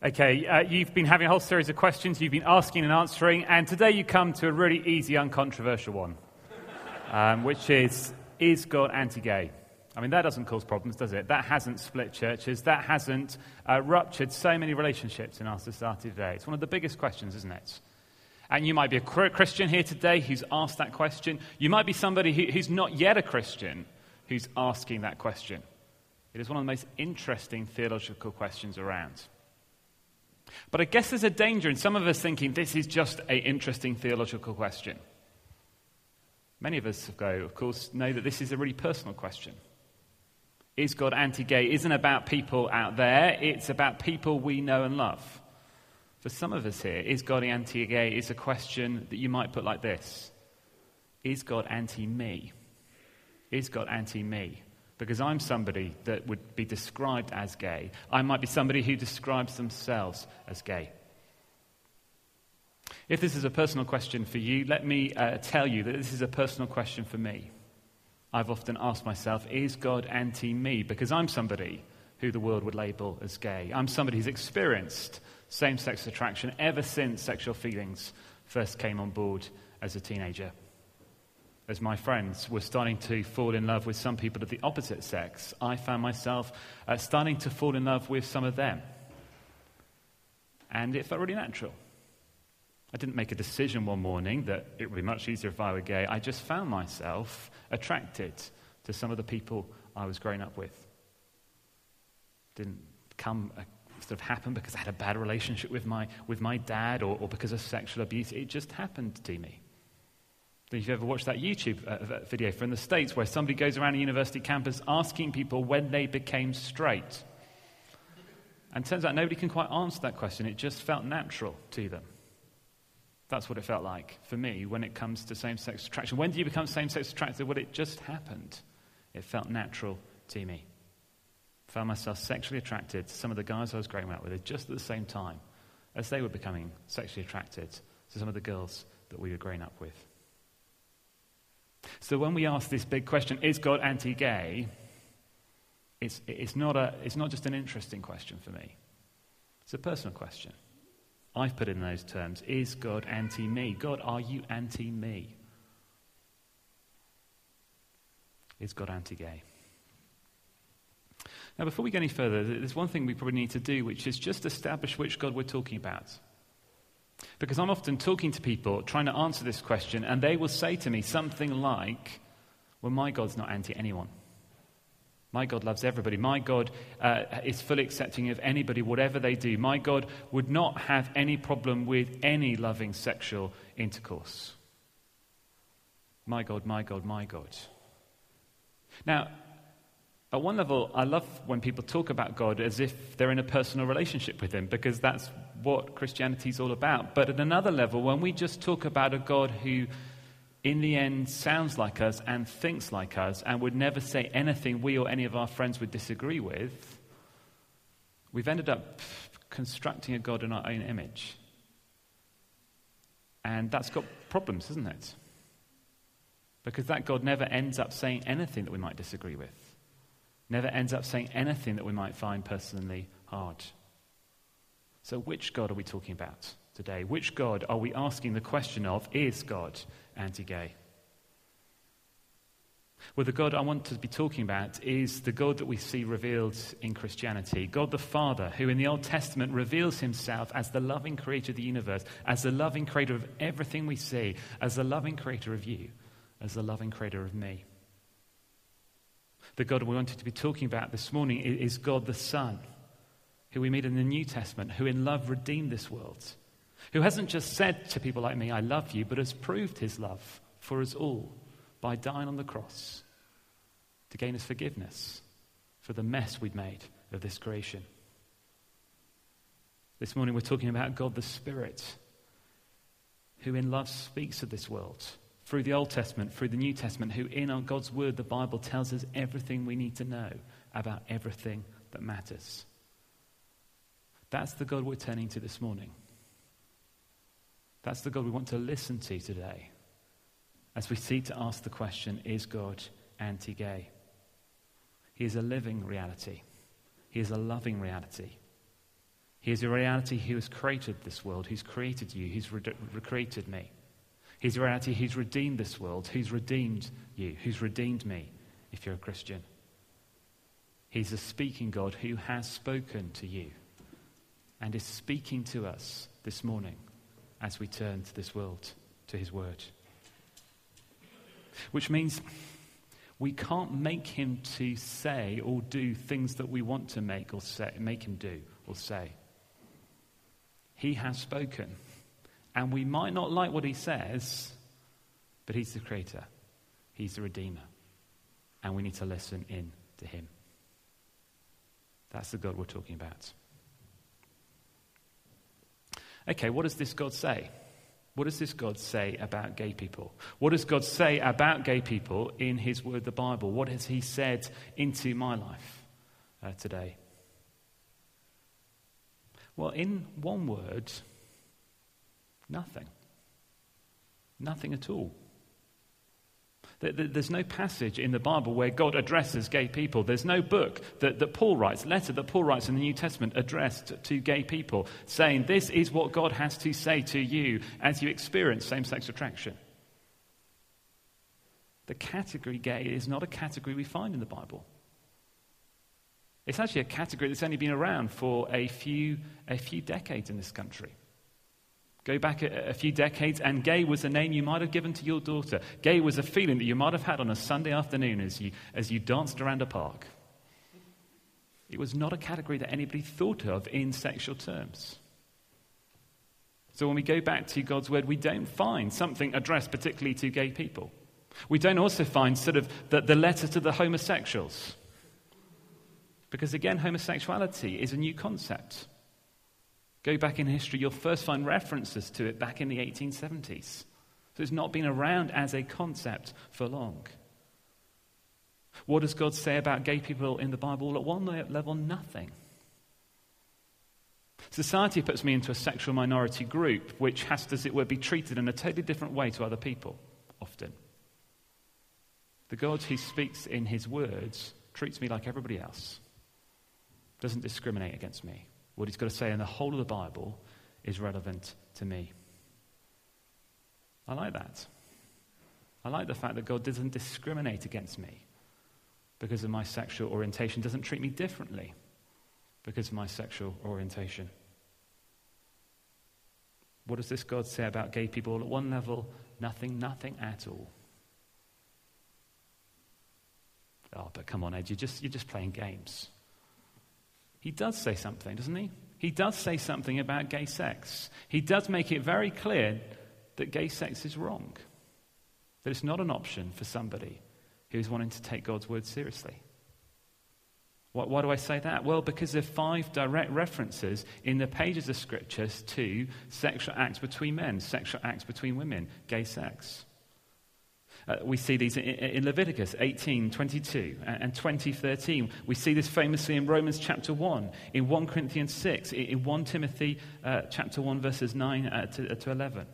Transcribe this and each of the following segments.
Okay, uh, you've been having a whole series of questions you've been asking and answering, and today you come to a really easy, uncontroversial one, um, which is Is God anti gay? I mean, that doesn't cause problems, does it? That hasn't split churches. That hasn't uh, ruptured so many relationships in our society today. It's one of the biggest questions, isn't it? And you might be a Christian here today who's asked that question. You might be somebody who, who's not yet a Christian who's asking that question. It is one of the most interesting theological questions around. But I guess there's a danger in some of us thinking this is just an interesting theological question. Many of us, go, of course, know that this is a really personal question. Is God anti gay? Isn't about people out there, it's about people we know and love. For some of us here, is God anti gay? is a question that you might put like this Is God anti me? Is God anti me? Because I'm somebody that would be described as gay. I might be somebody who describes themselves as gay. If this is a personal question for you, let me uh, tell you that this is a personal question for me. I've often asked myself, is God anti me? Because I'm somebody who the world would label as gay. I'm somebody who's experienced same sex attraction ever since sexual feelings first came on board as a teenager as my friends were starting to fall in love with some people of the opposite sex, I found myself uh, starting to fall in love with some of them. And it felt really natural. I didn't make a decision one morning that it would be much easier if I were gay. I just found myself attracted to some of the people I was growing up with. Didn't come uh, sort of happen because I had a bad relationship with my, with my dad or, or because of sexual abuse. It just happened to me. If you've ever watched that YouTube uh, video from the States where somebody goes around a university campus asking people when they became straight. And turns out nobody can quite answer that question. It just felt natural to them. That's what it felt like for me when it comes to same sex attraction. When do you become same sex attracted? Well, it just happened. It felt natural to me. Found myself sexually attracted to some of the guys I was growing up with just at the same time as they were becoming sexually attracted to some of the girls that we were growing up with. So when we ask this big question, is God anti gay? It's, it's, not a, it's not just an interesting question for me, it's a personal question. I've put in those terms Is God anti me? God, are you anti me? Is God anti gay? Now, before we go any further, there's one thing we probably need to do, which is just establish which God we're talking about. Because I'm often talking to people trying to answer this question, and they will say to me something like, Well, my God's not anti anyone. My God loves everybody. My God uh, is fully accepting of anybody, whatever they do. My God would not have any problem with any loving sexual intercourse. My God, my God, my God. Now, at one level, I love when people talk about God as if they're in a personal relationship with Him, because that's what Christianity is all about. But at another level, when we just talk about a God who, in the end, sounds like us and thinks like us and would never say anything we or any of our friends would disagree with, we've ended up constructing a God in our own image. And that's got problems, isn't it? Because that God never ends up saying anything that we might disagree with never ends up saying anything that we might find personally hard. So, which God are we talking about today? Which God are we asking the question of? Is God anti gay? Well, the God I want to be talking about is the God that we see revealed in Christianity. God the Father, who in the Old Testament reveals himself as the loving creator of the universe, as the loving creator of everything we see, as the loving creator of you, as the loving creator of me. The God we wanted to be talking about this morning is God the Son, who we meet in the New Testament, who in love redeemed this world, who hasn't just said to people like me, I love you, but has proved his love for us all by dying on the cross to gain us forgiveness for the mess we'd made of this creation. This morning we're talking about God the Spirit, who in love speaks of this world through the Old Testament, through the New Testament, who in our God's Word, the Bible, tells us everything we need to know about everything that matters. That's the God we're turning to this morning. That's the God we want to listen to today as we seek to ask the question Is God anti gay? He is a living reality, He is a loving reality. He is a reality who has created this world, who's created you, who's re- recreated me. He's a reality who's redeemed this world, who's redeemed you, who's redeemed me, if you're a Christian. He's a speaking God who has spoken to you and is speaking to us this morning as we turn to this world, to his word. Which means we can't make him to say or do things that we want to make or say, make him do or say. He has spoken. And we might not like what he says, but he's the creator. He's the redeemer. And we need to listen in to him. That's the God we're talking about. Okay, what does this God say? What does this God say about gay people? What does God say about gay people in His Word, the Bible? What has He said into my life uh, today? Well, in one word, nothing. Nothing at all. There's no passage in the Bible where God addresses gay people. There's no book that, that Paul writes, letter that Paul writes in the New Testament addressed to gay people, saying, This is what God has to say to you as you experience same sex attraction. The category gay is not a category we find in the Bible. It's actually a category that's only been around for a few, a few decades in this country. Go back a, a, few decades, and gay was a name you might have given to your daughter. Gay was a feeling that you might have had on a Sunday afternoon as you, as you danced around a park. It was not a category that anybody thought of in sexual terms. So when we go back to God's word, we don't find something addressed particularly to gay people. We don't also find sort of the, the letter to the homosexuals. Because again, homosexuality is a new concept. Go back in history, you'll first find references to it back in the 1870s. So it's not been around as a concept for long. What does God say about gay people in the Bible? At one level, nothing. Society puts me into a sexual minority group which has to, as it were, be treated in a totally different way to other people, often. The God who speaks in his words treats me like everybody else, doesn't discriminate against me. What he's got to say in the whole of the Bible is relevant to me. I like that. I like the fact that God doesn't discriminate against me because of my sexual orientation, doesn't treat me differently because of my sexual orientation. What does this God say about gay people? At one level, nothing, nothing at all. Oh, but come on, Ed, you're just, you're just playing games. He does say something, doesn't he? He does say something about gay sex. He does make it very clear that gay sex is wrong, that it's not an option for somebody who's wanting to take God's word seriously. Why, why, do I say that? Well, because there are five direct references in the pages of scriptures to sexual acts between men, sexual acts between women, gay sex. Uh, we see these in, Leviticus 18, 22 and 20, 13. We see this famously in Romans chapter 1, in 1 Corinthians 6, in 1 Timothy uh, chapter 1, verses 9 uh, to, uh, to 11.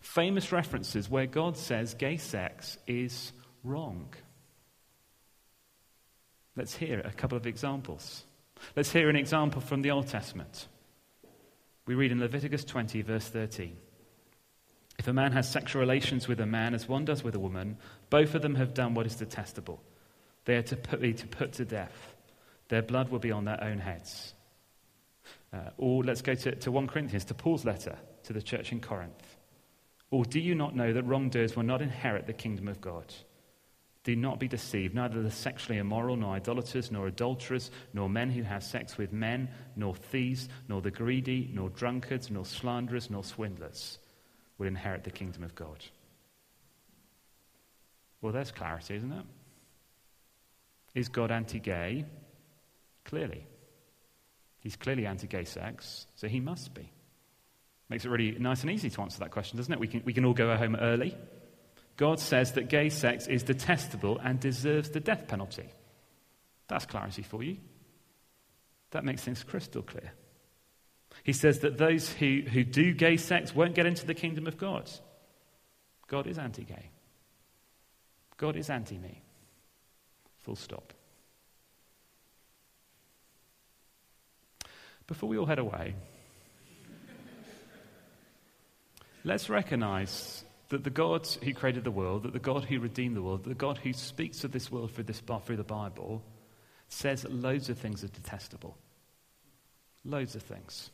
Famous references where God says gay sex is wrong. Let's hear a couple of examples. Let's hear an example from the Old Testament. We read in Leviticus 20, verse 13. If a man has sexual relations with a man as one does with a woman, both of them have done what is detestable. They are to put, be to put to death. Their blood will be on their own heads. Uh, or let's go to, to 1 Corinthians, to Paul's letter to the church in Corinth. Or do you not know that wrongdoers will not inherit the kingdom of God? Do not be deceived. Neither the sexually immoral, nor idolaters, nor adulterers, nor men who have sex with men, nor thieves, nor the greedy, nor drunkards, nor slanderers, nor swindlers will inherit the kingdom of God. Well, there's clarity, isn't it? Is God anti gay? Clearly. He's clearly anti gay sex, so he must be. Makes it really nice and easy to answer that question, doesn't it? We can, we can all go home early. God says that gay sex is detestable and deserves the death penalty. That's clarity for you. That makes things crystal clear. He says that those who, who do gay sex won't get into the kingdom of God. God is anti gay. God is anti me. Full stop. before we all head away, let's recognize that the God who created the world, that the God who redeemed the world, the God who speaks of this world through, this, through the Bible, says loads of things are detestable. Loads of things.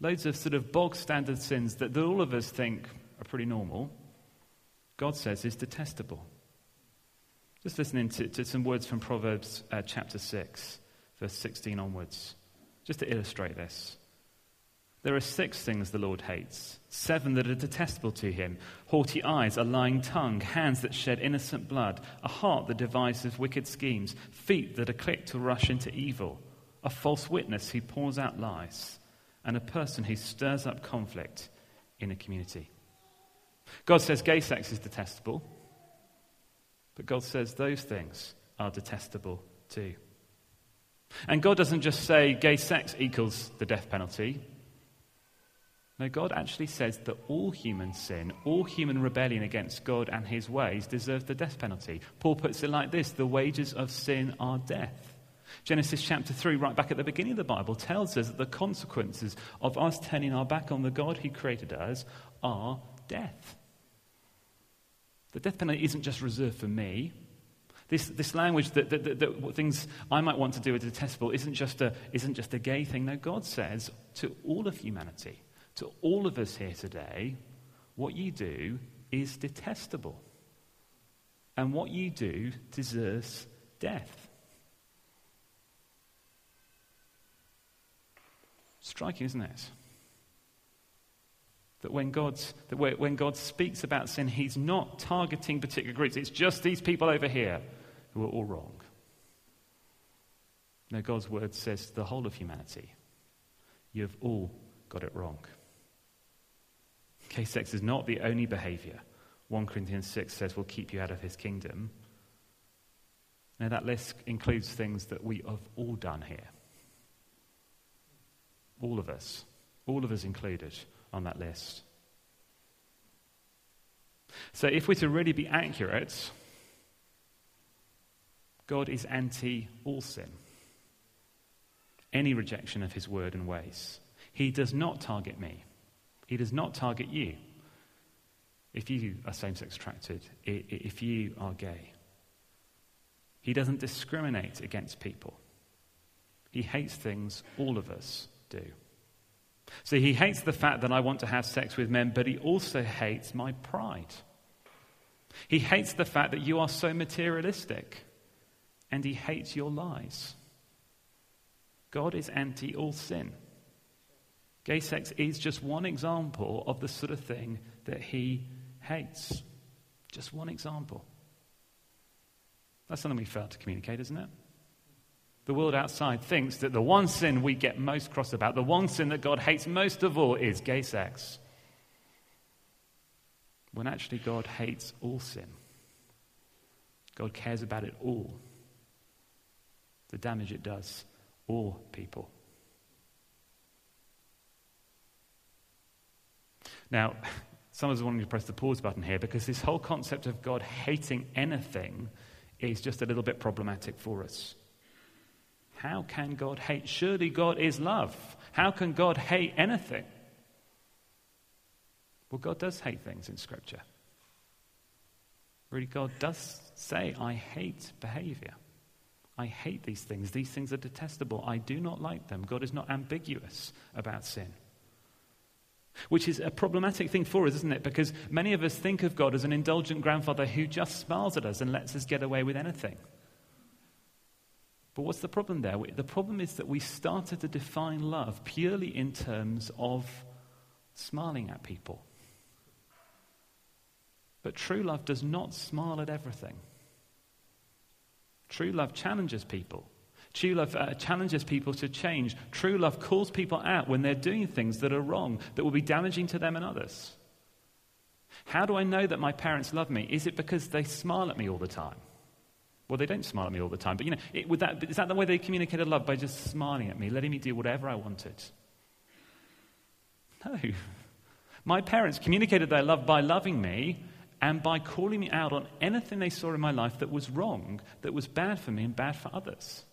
Loads of sort of bog standard sins that, all of us think are pretty normal, God says is detestable. Just listening to, to some words from Proverbs uh, chapter 6, verse 16 onwards, just to illustrate this. There are six things the Lord hates, seven that are detestable to him haughty eyes, a lying tongue, hands that shed innocent blood, a heart that devises wicked schemes, feet that are quick to rush into evil, a false witness who pours out lies, and a person who stirs up conflict in a community. God says gay sex is detestable, but God says those things are detestable too. And God doesn't just say gay sex equals the death penalty. No, God actually says that all human sin, all human rebellion against God and his ways deserves the death penalty. Paul puts it like this the wages of sin are death. Genesis chapter 3, right back at the beginning of the Bible, tells us that the consequences of us turning our back on the God who created us are death. The death penalty isn't just reserved for me. This, this language that, that, that, that things I might want to do are detestable isn't just, a, isn't just a gay thing. No, God says to all of humanity to all of us here today, what you do is detestable. And what you do deserves death. Striking, isn't it? That when, God's, that when God speaks about sin, he's not targeting particular groups. It's just these people over here who are all wrong. No, God's word says the whole of humanity. You have all got it wrong. Gay sex is not the only behavior 1 Corinthians 6 says will keep you out of his kingdom. Now, that list includes things that we have all done here. All of us. All of us included on that list. So, if we're to really be accurate, God is anti all sin, any rejection of his word and ways. He does not target me. He does not target you. If you are same sex attracted, if you are gay, he doesn't discriminate against people. He hates things all of us do. So he hates the fact that I want to have sex with men, but he also hates my pride. He hates the fact that you are so materialistic, and he hates your lies. God is anti all sin. Gay sex is just one example of the sort of thing that he hates. Just one example. That's something we fail to communicate, isn't it? The world outside thinks that the one sin we get most cross about, the one sin that God hates most of all, is gay sex. When actually God hates all sin. God cares about it all. The damage it does, all people. Now, some of us wanting to press the pause button here because this whole concept of God hating anything is just a little bit problematic for us. How can God hate? Surely God is love. How can God hate anything? Well, God does hate things in Scripture. Really, God does say, I hate behavior. I hate these things. These things are detestable. I do not like them. God is not ambiguous about sin. Which is a problematic thing for us, isn't it? Because many of us think of God as an indulgent grandfather who just smiles at us and lets us get away with anything. But what's the problem there? The problem is that we started to define love purely in terms of smiling at people. But true love does not smile at everything. True love challenges people. True love uh, challenges people to change. True love calls people out when they're doing things that are wrong, that will be damaging to them and others. How do I know that my parents love me? Is it because they smile at me all the time? Well, they don't smile at me all the time, but you know, it, would that, is that the way they communicated love? By just smiling at me, letting me do whatever I wanted? No. My parents communicated their love by loving me and by calling me out on anything they saw in my life that was wrong, that was bad for me and bad for others.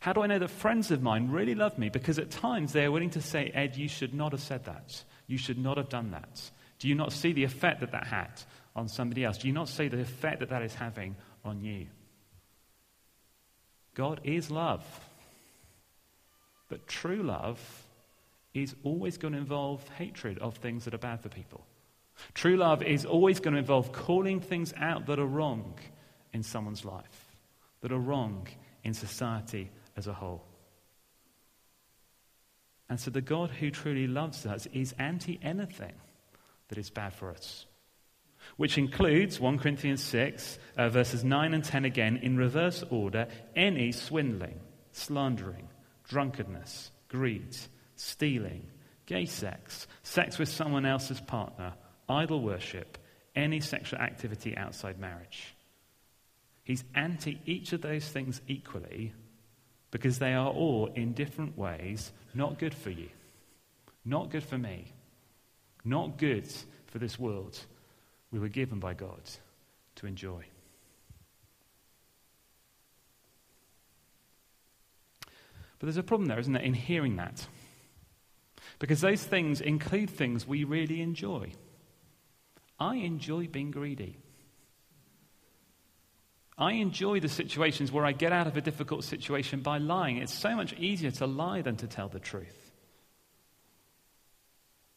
How do I know that friends of mine really love me? Because at times they are willing to say, Ed, you should not have said that. You should not have done that. Do you not see the effect that that had on somebody else? Do you not see the effect that that is having on you? God is love. But true love is always going to involve hatred of things that are bad for people. True love is always going to involve calling things out that are wrong in someone's life, that are wrong in society as a whole. And so the God who truly loves us is anti anything that is bad for us. Which includes 1 Corinthians 6, uh, verses 9 and 10 again, in reverse order, any swindling, slandering, drunkenness, greed, stealing, gay sex, sex with someone else's partner, idol worship, any sexual activity outside marriage. He's anti each of those things equally because they are all, in different ways, not good for you, not good for me, not good for this world we were given by God to enjoy. But there's a problem there, isn't there, in hearing that? Because those things include things we really enjoy. I enjoy being greedy. I enjoy the situations where I get out of a difficult situation by lying. It's so much easier to lie than to tell the truth.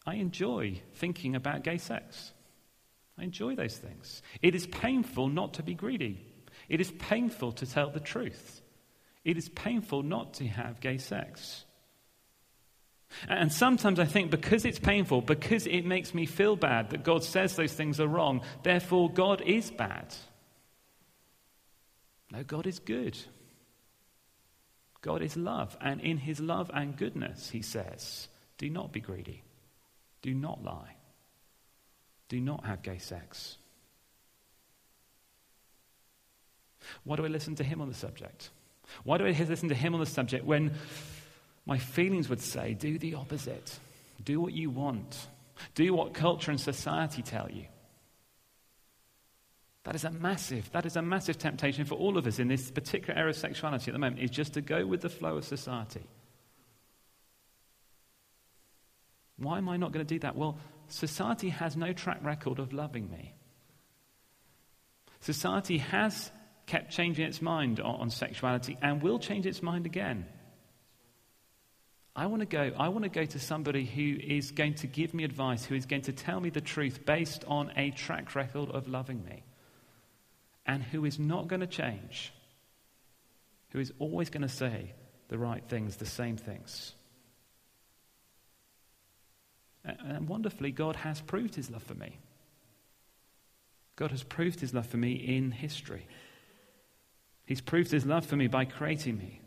I enjoy thinking about gay sex. I enjoy those things. It is painful not to be greedy. It is painful to tell the truth. It is painful not to have gay sex. And sometimes I think because it's painful, because it makes me feel bad that God says those things are wrong, therefore God is bad. No, God is good. God is love. And in his love and goodness, he says, do not be greedy. Do not lie. Do not have gay sex. Why do I listen to him on the subject? Why do I listen to him on the subject when my feelings would say, do the opposite. Do what you want. Do what culture and society tell you. That is a massive, that is a massive temptation for all of us in this particular era of sexuality at the moment, is just to go with the flow of society. Why am I not going to do that? Well, society has no track record of loving me. Society has kept changing its mind on, on sexuality and will change its mind again. I want to go. I want to go to somebody who is going to give me advice, who is going to tell me the truth based on a track record of loving me, and who is not going to change, who is always going to say the right things, the same things. And wonderfully, God has proved his love for me. God has proved his love for me in history. He's proved his love for me by creating me,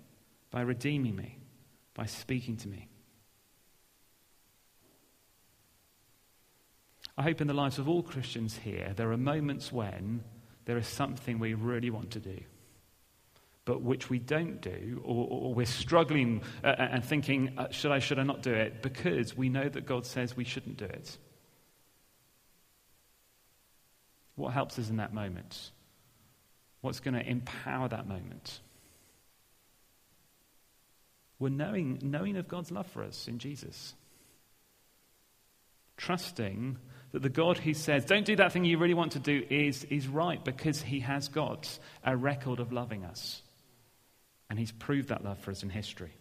by redeeming me by speaking to me. I hope in the lives of all Christians here, there are moments when there is something we really want to do, but which we don't do, or, or we're struggling uh, uh, and thinking, uh, should I, should I not do it, because we know that God says we shouldn't do it. What helps us in that moment? What's going to empower that moment? were knowing, knowing of God's love for us in Jesus. Trusting that the God who says, don't do that thing you really want to do, is, is right because he has got a record of loving us. And he's proved that love for us in history.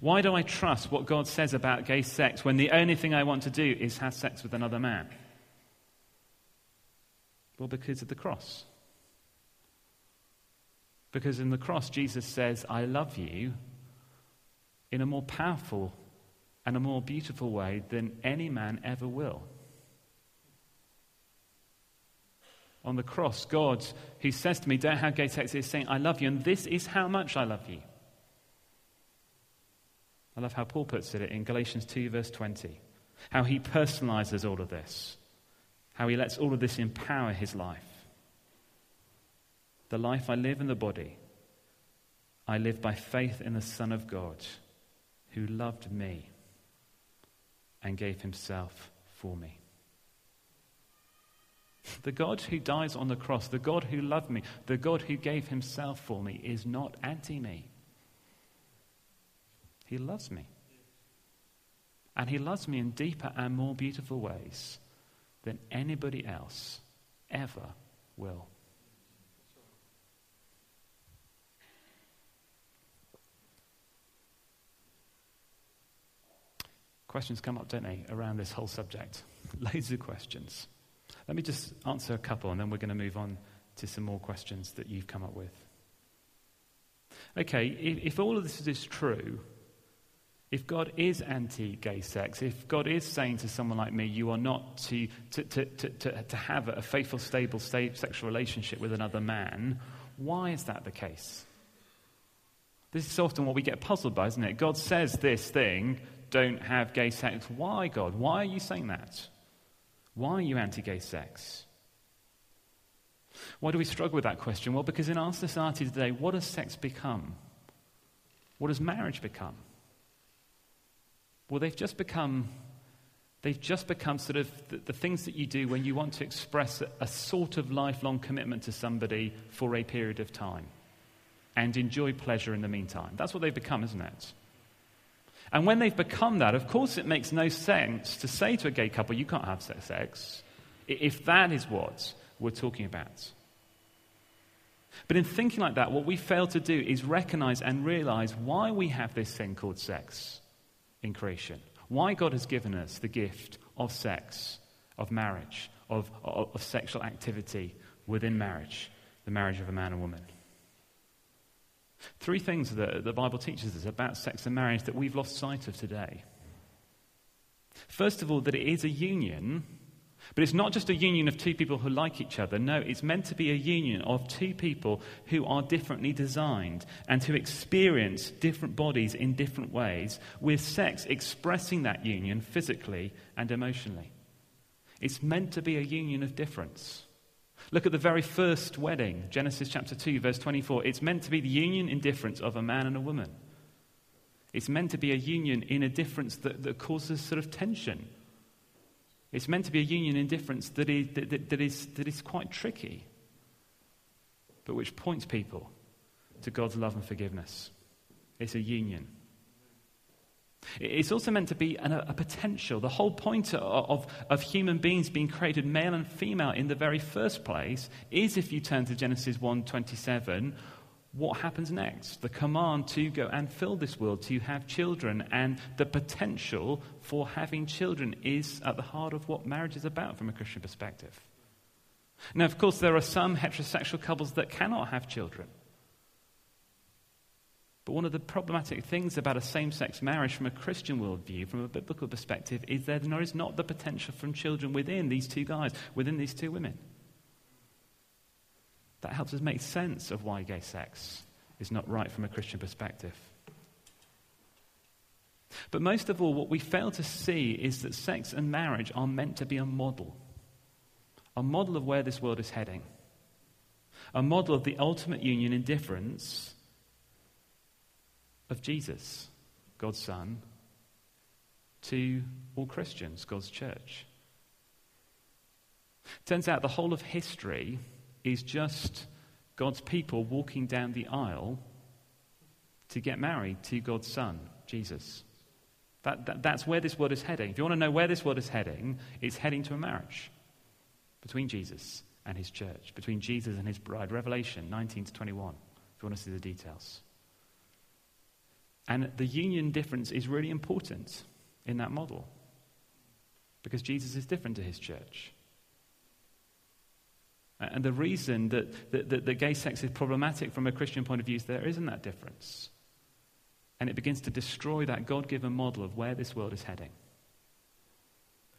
Why do I trust what God says about gay sex when the only thing I want to do is have sex with another man? Well, because of the cross. Because in the cross, Jesus says, I love you in a more powerful and a more beautiful way than any man ever will. On the cross, God, who says to me, Don't have gay sex, is saying, I love you, and this is how much I love you. I love how Paul puts it in Galatians 2, verse 20. How he personalizes all of this. How he lets all of this empower his life. The life I live in the body, I live by faith in the Son of God, who loved me and gave himself for me. The God who dies on the cross, the God who loved me, the God who gave himself for me is not anti me. He loves me. And he loves me in deeper and more beautiful ways than anybody else ever will. Questions come up, don't they, around this whole subject? Loads of questions. Let me just answer a couple and then we're going to move on to some more questions that you've come up with. Okay, if, if all of this is true, if God is anti gay sex, if God is saying to someone like me, you are not to, to, to, to, to have a faithful, stable sexual relationship with another man, why is that the case? This is often what we get puzzled by, isn't it? God says this thing, don't have gay sex. Why, God? Why are you saying that? Why are you anti gay sex? Why do we struggle with that question? Well, because in our society today, what does sex become? What does marriage become? Well, they've just become, they've just become sort of the, the things that you do when you want to express a, a sort of lifelong commitment to somebody for a period of time and enjoy pleasure in the meantime. That's what they've become, isn't it? And when they've become that, of course, it makes no sense to say to a gay couple, you can't have sex, if that is what we're talking about. But in thinking like that, what we fail to do is recognize and realize why we have this thing called sex in creation. Why God has given us the gift of sex, of marriage, of, of, of sexual activity within marriage, the marriage of a man and woman. Three things that the Bible teaches us about sex and marriage that we've lost sight of today. First of all, that it is a union, but it's not just a union of two people who like each other. No, it's meant to be a union of two people who are differently designed and who experience different bodies in different ways, with sex expressing that union physically and emotionally. It's meant to be a union of difference. Look at the very first wedding, Genesis chapter 2, verse 24. It's meant to be the union in difference of a man and a woman. It's meant to be a union in a difference that, that causes sort of tension. It's meant to be a union in difference that is, that, that, that, is, that is quite tricky, but which points people to God's love and forgiveness. It's a union. It's also meant to be an, a potential. The whole point of, of, human beings being created male and female in the very first place is, if you turn to Genesis 1.27, what happens next? The command to go and fill this world, to have children, and the potential for having children is at the heart of what marriage is about from a Christian perspective. Now, of course, there are some heterosexual couples that cannot have children. But one of the problematic things about a same sex marriage from a Christian worldview, from a biblical perspective, is that there is not the potential from children within these two guys, within these two women. That helps us make sense of why gay sex is not right from a Christian perspective. But most of all, what we fail to see is that sex and marriage are meant to be a model a model of where this world is heading, a model of the ultimate union in difference of Jesus, God's Son, to all Christians, God's church. Turns out the whole of history is just God's people walking down the aisle to get married to God's Son, Jesus. That, that, that's where this world is heading. If you want to know where this world is heading, it's heading to a marriage between Jesus and his church, between Jesus and his bride. Revelation 19 to 21, if you want to see the details. And the union difference is really important in that model because Jesus is different to his church. And the reason that, that, that, that gay sex is problematic from a Christian point of view is there isn't that difference. And it begins to destroy that God given model of where this world is heading,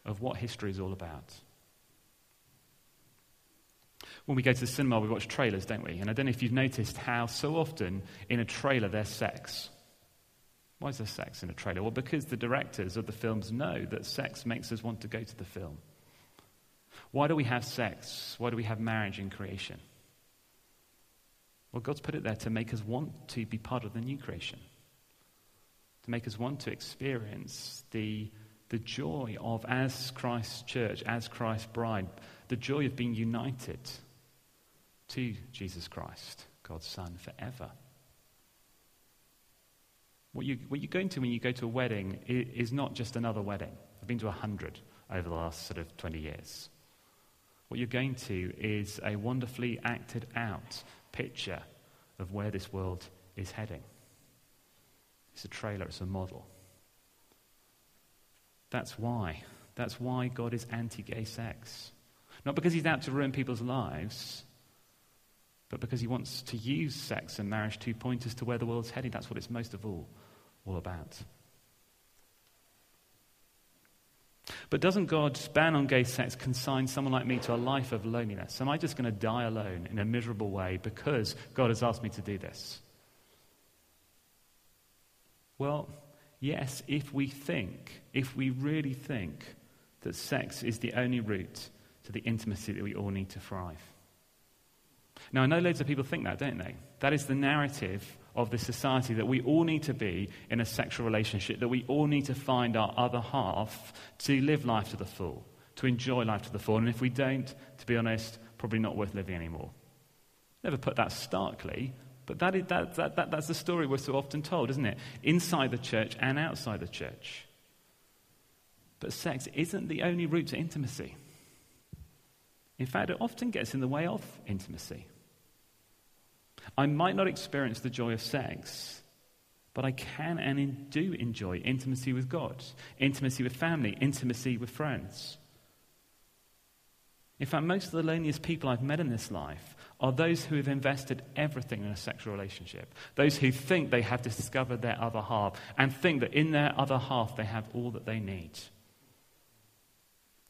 of what history is all about. When we go to the cinema, we watch trailers, don't we? And I don't know if you've noticed how so often in a trailer there's sex. Why is there sex in a trailer? Well, because the directors of the films know that sex makes us want to go to the film. Why do we have sex? Why do we have marriage in creation? Well, God's put it there to make us want to be part of the new creation, to make us want to experience the the joy of, as Christ's church, as Christ's bride, the joy of being united to Jesus Christ, God's Son, forever. What, you, what you're going to when you go to a wedding is not just another wedding. I've been to a hundred over the last sort of 20 years. What you're going to is a wonderfully acted out picture of where this world is heading. It's a trailer, it's a model. That's why. That's why God is anti gay sex. Not because he's out to ruin people's lives, but because he wants to use sex and marriage to point us to where the world's heading. That's what it's most of all all about. But doesn't God's ban on gay sex consign someone like me to a life of loneliness? Am I just going to die alone in a miserable way because God has asked me to do this? Well, yes, if we think, if we really think that sex is the only route to the intimacy that we all need to thrive. Now, I know loads of people think that, don't they? That is the narrative of this society that we all need to be in a sexual relationship, that we all need to find our other half to live life to the full, to enjoy life to the full. And if we don't, to be honest, probably not worth living anymore. Never put that starkly, but that is, that, that, that, that's the story we're so often told, isn't it? Inside the church and outside the church. But sex isn't the only route to intimacy. In fact, it often gets in the way of intimacy. I might not experience the joy of sex, but I can and do enjoy intimacy with God, intimacy with family, intimacy with friends. In fact, most of the loneliest people I've met in this life are those who have invested everything in a sexual relationship. Those who think they have discovered their other half and think that in their other half they have all that they need.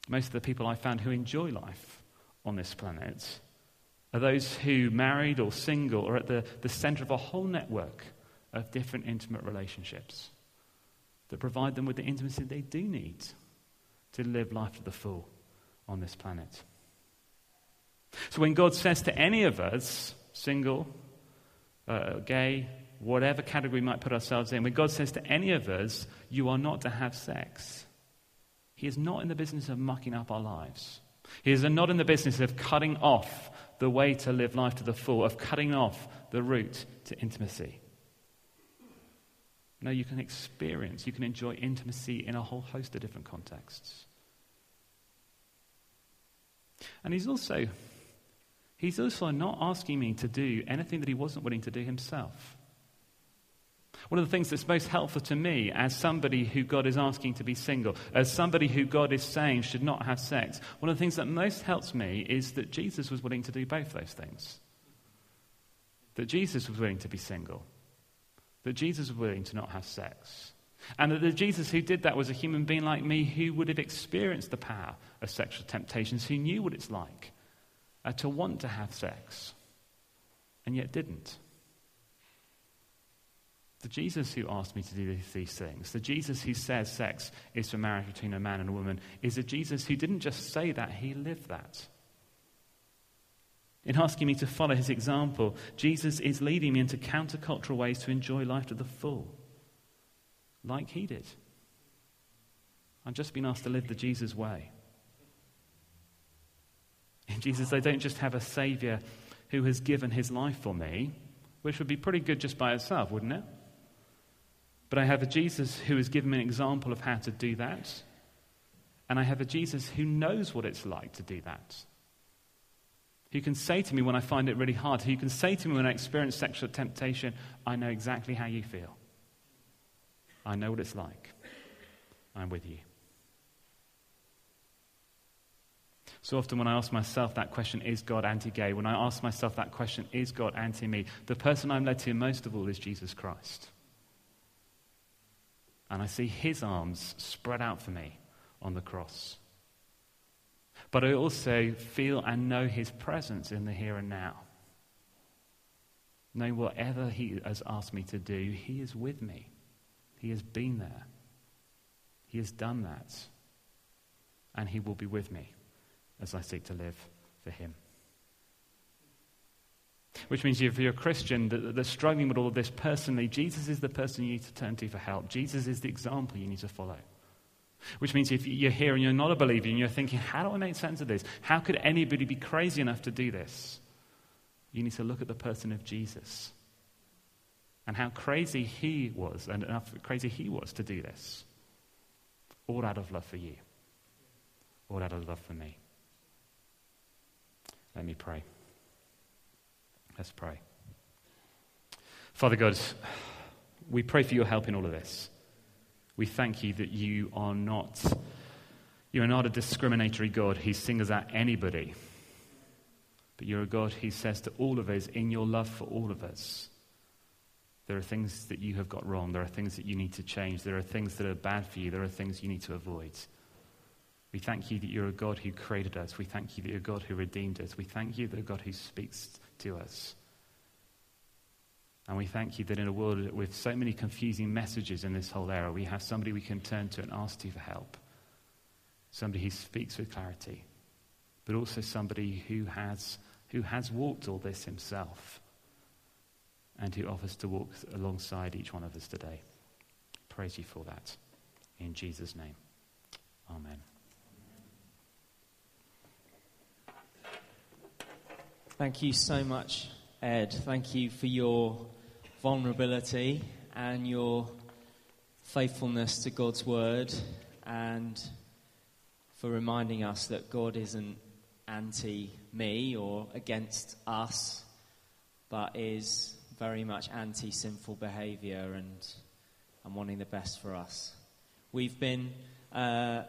Most of the people I found who enjoy life on this planet are those who, married or single, are at the, the center of a whole network of different intimate relationships that provide them with the intimacy they do need to live life to the full on this planet. So when God says to any of us, single, uh, gay, whatever category we might put ourselves in, when God says to any of us, you are not to have sex, He is not in the business of mucking up our lives. He is not in the business of cutting off the way to live life to the full, of cutting off the route to intimacy. No, you can experience, you can enjoy intimacy in a whole host of different contexts. And he's also, he's also not asking me to do anything that he wasn't willing to do himself. One of the things that's most helpful to me as somebody who God is asking to be single, as somebody who God is saying should not have sex, one of the things that most helps me is that Jesus was willing to do both those things. That Jesus was willing to be single. That Jesus was willing to not have sex. And that the Jesus who did that was a human being like me who would have experienced the power of sexual temptations, who knew what it's like uh, to want to have sex, and yet didn't. The Jesus who asked me to do these things, the Jesus who says sex is for marriage between a man and a woman, is a Jesus who didn't just say that, he lived that. In asking me to follow his example, Jesus is leading me into countercultural ways to enjoy life to the full, like he did. I've just been asked to live the Jesus way. In Jesus, I don't just have a Savior who has given his life for me, which would be pretty good just by itself, wouldn't it? But I have a Jesus who has given me an example of how to do that. And I have a Jesus who knows what it's like to do that. Who can say to me when I find it really hard, who can say to me when I experience sexual temptation, I know exactly how you feel. I know what it's like. I'm with you. So often, when I ask myself that question, is God anti gay? When I ask myself that question, is God anti me? The person I'm led to most of all is Jesus Christ and I see his arms spread out for me on the cross. But I also feel and know his presence in the here and now. Know whatever he has asked me to do, he is with me. He has been there. He has done that. And he will be with me as I seek to live for him. Which means if you're a Christian that, that's struggling with all of this personally, Jesus is the person you need to turn to for help. Jesus is the example you need to follow. Which means if you're here and you're not a believer and you're thinking, how do I make sense of this? How could anybody be crazy enough to do this? You need to look at the person of Jesus and how crazy he was and how crazy he was to do this. All out of love for you, all out of love for me. Let me pray. Let's pray. Father God, we pray for your help in all of this. We thank you that you are not, you are not a discriminatory God who singles out anybody, but you're a God who says to all of us, in your love for all of us, there are things that you have got wrong. There are things that you need to change. There are things that are bad for you. There are things you need to avoid. We thank you that you're a God who created us. We thank you that you're a God who redeemed us. We thank you that you're a God who speaks to us. And we thank you that in a world with so many confusing messages in this whole era, we have somebody we can turn to and ask you for help. Somebody who speaks with clarity, but also somebody who has, who has walked all this himself and who offers to walk alongside each one of us today. Praise you for that. In Jesus' name. Amen. Thank you so much, Ed. Thank you for your vulnerability and your faithfulness to God's word and for reminding us that God isn't anti me or against us, but is very much anti sinful behavior and, and wanting the best for us. We've been uh,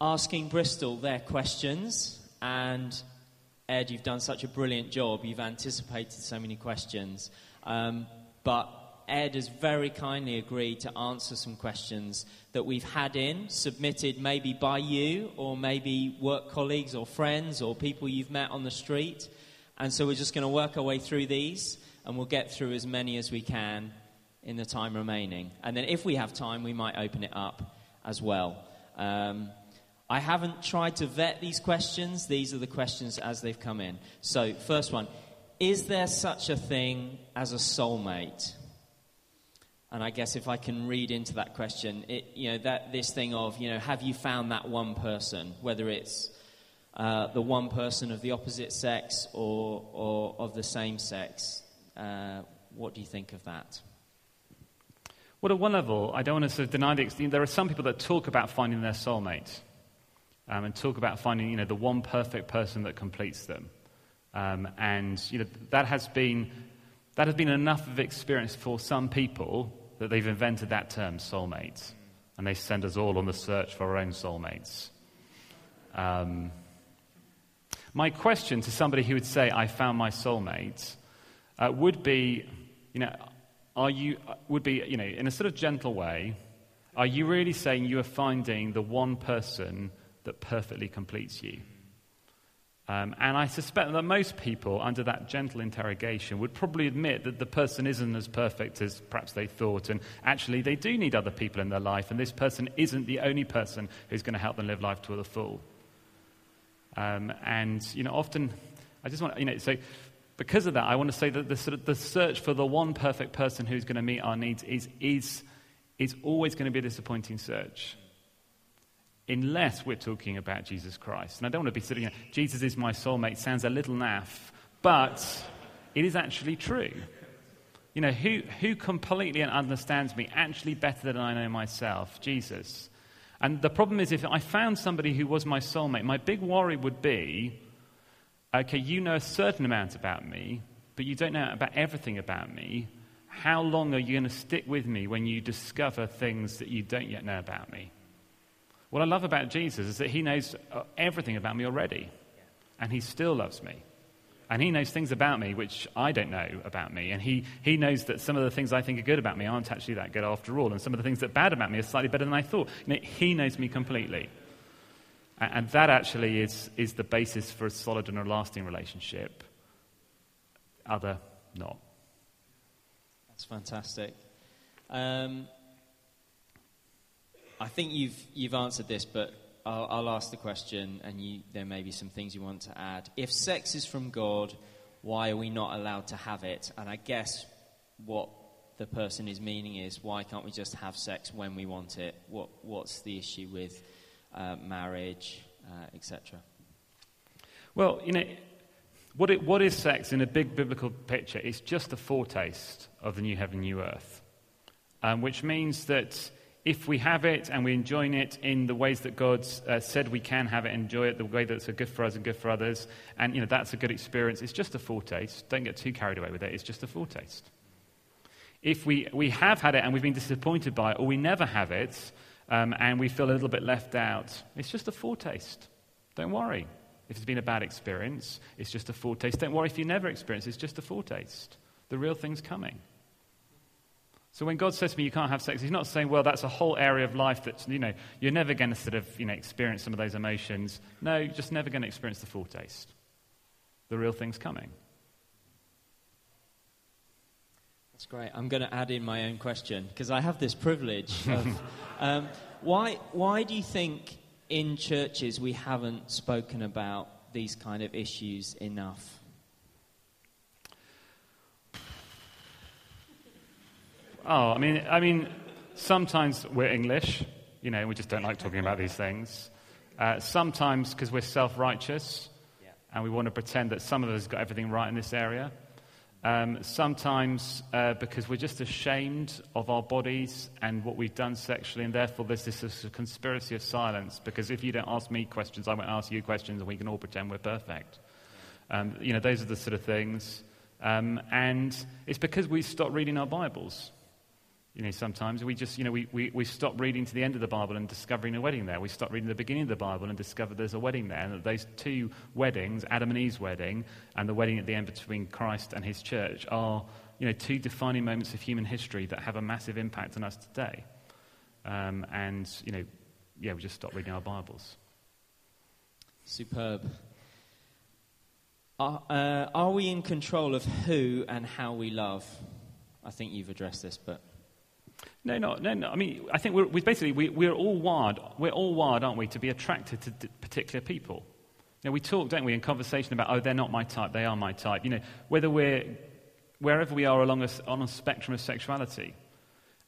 asking Bristol their questions, and Ed, you've done such a brilliant job. You've anticipated so many questions. Um, but Ed has very kindly agreed to answer some questions that we've had in, submitted maybe by you, or maybe work colleagues, or friends, or people you've met on the street. And so we're just going to work our way through these, and we'll get through as many as we can in the time remaining. And then if we have time, we might open it up as well. Um, I haven't tried to vet these questions, these are the questions as they've come in. So, first one is there such a thing as a soulmate? And I guess if I can read into that question, it, you know, that this thing of, you know, have you found that one person, whether it's uh, the one person of the opposite sex or, or of the same sex? Uh, what do you think of that? Well, at one level, I don't want to sort of deny the There are some people that talk about finding their soulmate um, and talk about finding, you know, the one perfect person that completes them. Um, and you know, that, has been, that has been enough of experience for some people that they've invented that term, soulmates. And they send us all on the search for our own soulmates. Um, my question to somebody who would say, I found my soulmate, uh, would be, you know, are you, would be, you know, in a sort of gentle way, are you really saying you are finding the one person that perfectly completes you? Um, and I suspect that most people, under that gentle interrogation, would probably admit that the person isn't as perfect as perhaps they thought, and actually they do need other people in their life, and this person isn't the only person who's going to help them live life to the full. Um, and, you know, often, I just want you know, so because of that, I want to say that the, sort of, the search for the one perfect person who's going to meet our needs is, is, is always going to be a disappointing search unless we're talking about Jesus Christ. And I don't want to be sitting here, Jesus is my soulmate, sounds a little naff, but it is actually true. You know, who, who completely understands me actually better than I know myself? Jesus. And the problem is, if I found somebody who was my soulmate, my big worry would be okay, you know a certain amount about me, but you don't know about everything about me. How long are you going to stick with me when you discover things that you don't yet know about me? What I love about Jesus is that he knows uh, everything about me already, and he still loves me. And he knows things about me which I don't know about me. And he, he knows that some of the things I think are good about me aren't actually that good after all. And some of the things that are bad about me are slightly better than I thought. You know, he knows me completely. And, and that actually is, is the basis for a solid and a lasting relationship. Other, not. That's fantastic. Um, I think you've, you've answered this, but I'll, I'll ask the question, and you, there may be some things you want to add. If sex is from God, why are we not allowed to have it? And I guess what the person is meaning is why can't we just have sex when we want it? What, what's the issue with uh, marriage, uh, etc.? Well, you know, what, it, what is sex in a big biblical picture? It's just a foretaste of the new heaven, new earth, um, which means that if we have it and we enjoy it in the ways that God uh, said we can have it enjoy it, the way that's good for us and good for others, and you know that's a good experience. It's just a foretaste. Don't get too carried away with it. It's just a foretaste. If we, we have had it and we've been disappointed by it, or we never have it um, and we feel a little bit left out, it's just a foretaste. Don't worry. If it's been a bad experience, it's just a foretaste. Don't worry if you never experience it, it's just a foretaste. The real thing's coming. So when God says to me, you can't have sex, he's not saying, well, that's a whole area of life that, you know, you're never going to sort of, you know, experience some of those emotions. No, you're just never going to experience the foretaste. The real thing's coming. That's great. I'm going to add in my own question because I have this privilege of, um, why, why do you think in churches we haven't spoken about these kind of issues enough? Oh, I mean, I mean, sometimes we're English, you know, we just don't like talking about these things. Uh, sometimes because we're self righteous yeah. and we want to pretend that some of us got everything right in this area. Um, sometimes uh, because we're just ashamed of our bodies and what we've done sexually, and therefore there's this, this conspiracy of silence. Because if you don't ask me questions, I won't ask you questions, and we can all pretend we're perfect. Um, you know, those are the sort of things. Um, and it's because we stopped reading our Bibles. You know, sometimes we just, you know, we, we, we stop reading to the end of the Bible and discovering a wedding there. We stop reading the beginning of the Bible and discover there's a wedding there. And that those two weddings, Adam and Eve's wedding and the wedding at the end between Christ and his church, are, you know, two defining moments of human history that have a massive impact on us today. Um, and, you know, yeah, we just stop reading our Bibles. Superb. Are, uh, are we in control of who and how we love? I think you've addressed this, but. No, no, no, no. I mean, I think we're, we basically we, we're all wired. We're all wired, aren't we, to be attracted to d- particular people. You know, we talk, don't we, in conversation about, oh, they're not my type, they are my type. You know, whether we're wherever we are along a, on a spectrum of sexuality,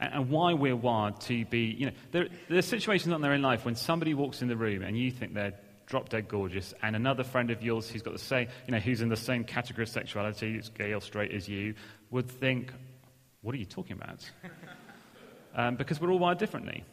and, and why we're wired to be. You know, there, there are situations on there in life when somebody walks in the room and you think they're drop dead gorgeous, and another friend of yours who's got the same, you know, who's in the same category of sexuality, gay or straight as you, would think, what are you talking about? um, because we're all wired differently.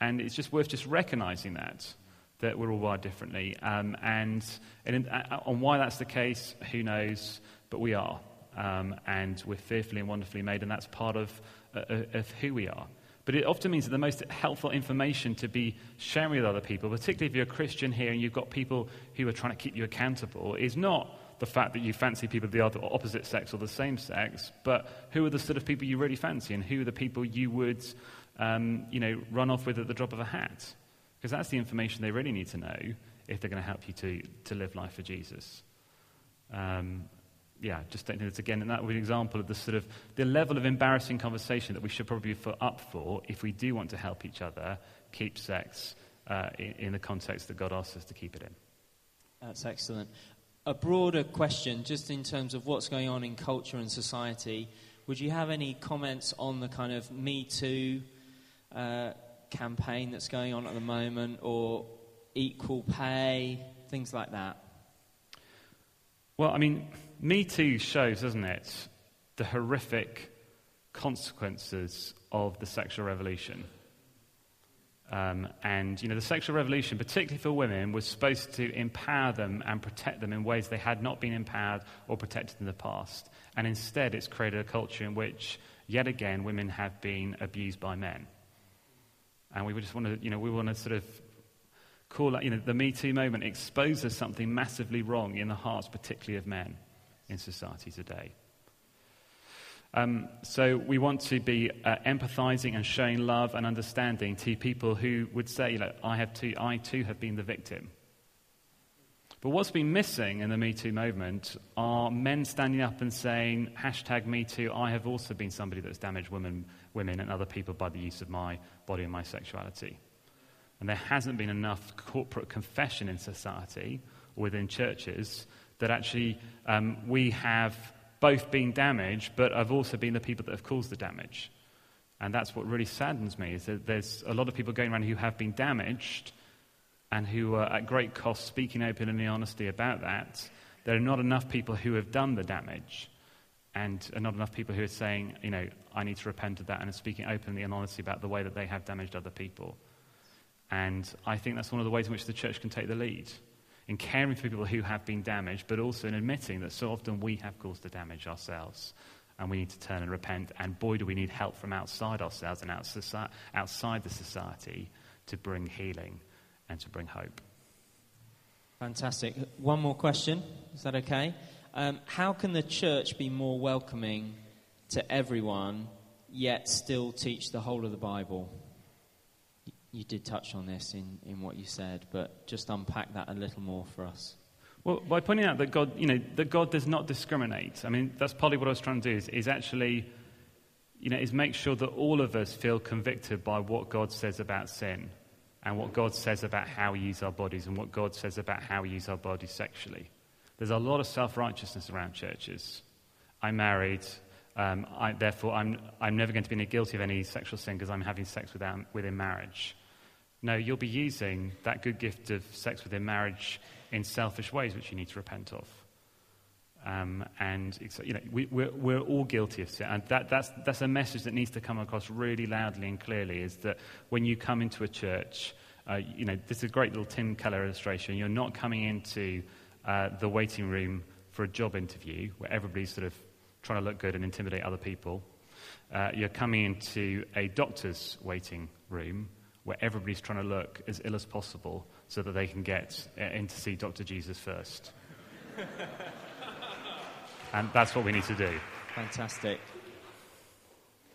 And it's just worth just recognizing that, that we're all wired differently. Um, and, and uh, on why that's the case, who knows, but we are. Um, and we're fearfully and wonderfully made, and that's part of, uh, uh, of who we are. But it often means that the most helpful information to be sharing with other people, particularly if you're a Christian here and you've got people who are trying to keep you accountable, is not the fact that you fancy people of the other, opposite sex or the same sex, but who are the sort of people you really fancy and who are the people you would um, you know, run off with at the drop of a hat? Because that's the information they really need to know if they're going to help you to, to live life for Jesus. Um, yeah, just don't taking it again, and that would be an example of the sort of the level of embarrassing conversation that we should probably be up for if we do want to help each other keep sex uh, in, in the context that God asks us to keep it in. That's excellent a broader question, just in terms of what's going on in culture and society, would you have any comments on the kind of Me Too uh, campaign that's going on at the moment, or equal pay, things like that? Well, I mean, Me Too shows, doesn't it, the horrific consequences of the sexual revolution. Um, and, you know, the sexual revolution, particularly for women, was supposed to empower them and protect them in ways they had not been empowered or protected in the past. And instead, it's created a culture in which, yet again, women have been abused by men. And we just want to, you know, we want to sort of call out, you know, the Me Too moment exposes something massively wrong in the hearts, particularly of men in society today. Um, so we want to be uh, empathizing and showing love and understanding to people who would say, know, I, have too, I too have been the victim. But what's been missing in the Me Too movement are men standing up and saying, hashtag Me Too, I have also been somebody that's damaged women, women and other people by the use of my body and my sexuality. And there hasn't been enough corporate confession in society within churches that actually um, we have both been damaged, but I've also been the people that have caused the damage. And that's what really saddens me, is that there's a lot of people going around who have been damaged and who are at great cost speaking openly and honestly about that. There are not enough people who have done the damage and not enough people who are saying, you know, I need to repent of that and are speaking openly and honestly about the way that they have damaged other people. And I think that's one of the ways in which the church can take the lead in caring for people who have been damaged, but also in admitting that so often we have caused the damage ourselves and we need to turn and repent. And boy, do we need help from outside ourselves and outside the society to bring healing and to bring hope. Fantastic. One more question. Is that okay? Um, how can the church be more welcoming to everyone, yet still teach the whole of the Bible? You did touch on this in, in what you said, but just unpack that a little more for us. Well, by pointing out that God, you know, that God does not discriminate. I mean, that's partly what I was trying to do is, is actually, you know, is make sure that all of us feel convicted by what God says about sin and what God says about how we use our bodies and what God says about how we use our bodies sexually. There's a lot of self-righteousness around churches. I'm married, um, I, therefore I'm, I'm never going to be any guilty of any sexual sin because I'm having sex without, within marriage. No, you'll be using that good gift of sex within marriage in selfish ways, which you need to repent of. Um, and you know, we, we're, we're, all guilty of sin. And that, that's, that's a message that needs to come across really loudly and clearly is that when you come into a church, uh, you know, this is a great little Tim Keller illustration. You're not coming into uh, the waiting room for a job interview where everybody's sort of trying to look good and intimidate other people. Uh, you're coming into a doctor's waiting room where everybody's trying to look as ill as possible so that they can get uh, in to see Dr. Jesus first. and that's what we need to do. Fantastic.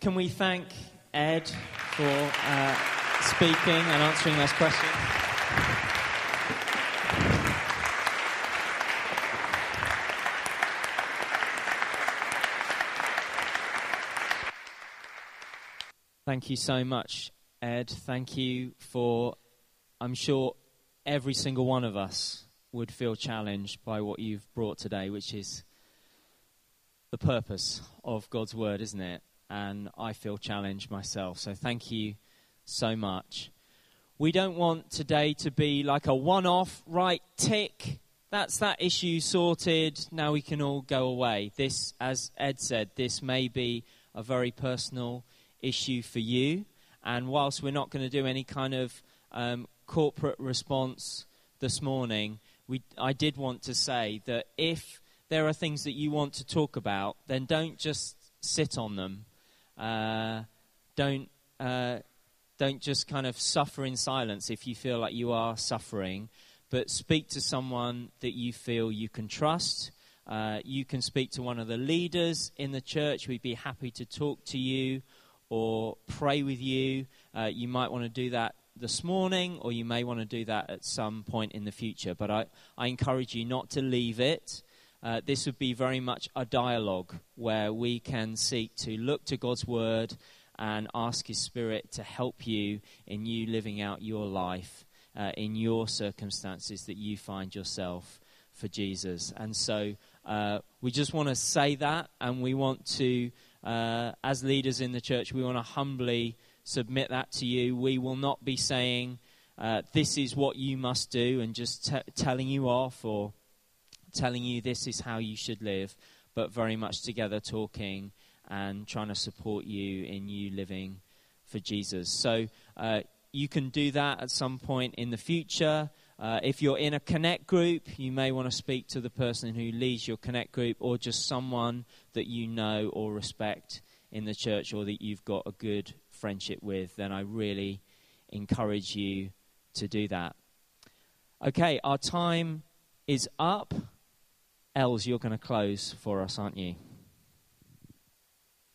Can we thank Ed for uh, speaking and answering those questions? Thank you so much, Ed, thank you for, I'm sure every single one of us would feel challenged by what you've brought today, which is the purpose of God's word, isn't it? And I feel challenged myself. So thank you so much. We don't want today to be like a one off, right tick. That's that issue sorted. Now we can all go away. This, as Ed said, this may be a very personal issue for you. And whilst we're not going to do any kind of um, corporate response this morning, we, I did want to say that if there are things that you want to talk about, then don't just sit on them. Uh, don't uh, don't just kind of suffer in silence if you feel like you are suffering, but speak to someone that you feel you can trust. Uh, you can speak to one of the leaders in the church. We'd be happy to talk to you or pray with you. Uh, you might want to do that this morning, or you may want to do that at some point in the future. But I, I encourage you not to leave it. Uh, this would be very much a dialogue where we can seek to look to God's word and ask His Spirit to help you in you living out your life uh, in your circumstances that you find yourself for Jesus. And so uh, we just want to say that, and we want to uh, as leaders in the church, we want to humbly submit that to you. We will not be saying, uh, this is what you must do, and just t- telling you off or telling you this is how you should live, but very much together talking and trying to support you in you living for Jesus. So uh, you can do that at some point in the future. Uh, if you're in a connect group, you may want to speak to the person who leads your connect group or just someone that you know or respect in the church or that you've got a good friendship with. Then I really encourage you to do that. Okay, our time is up. Els, you're going to close for us, aren't you?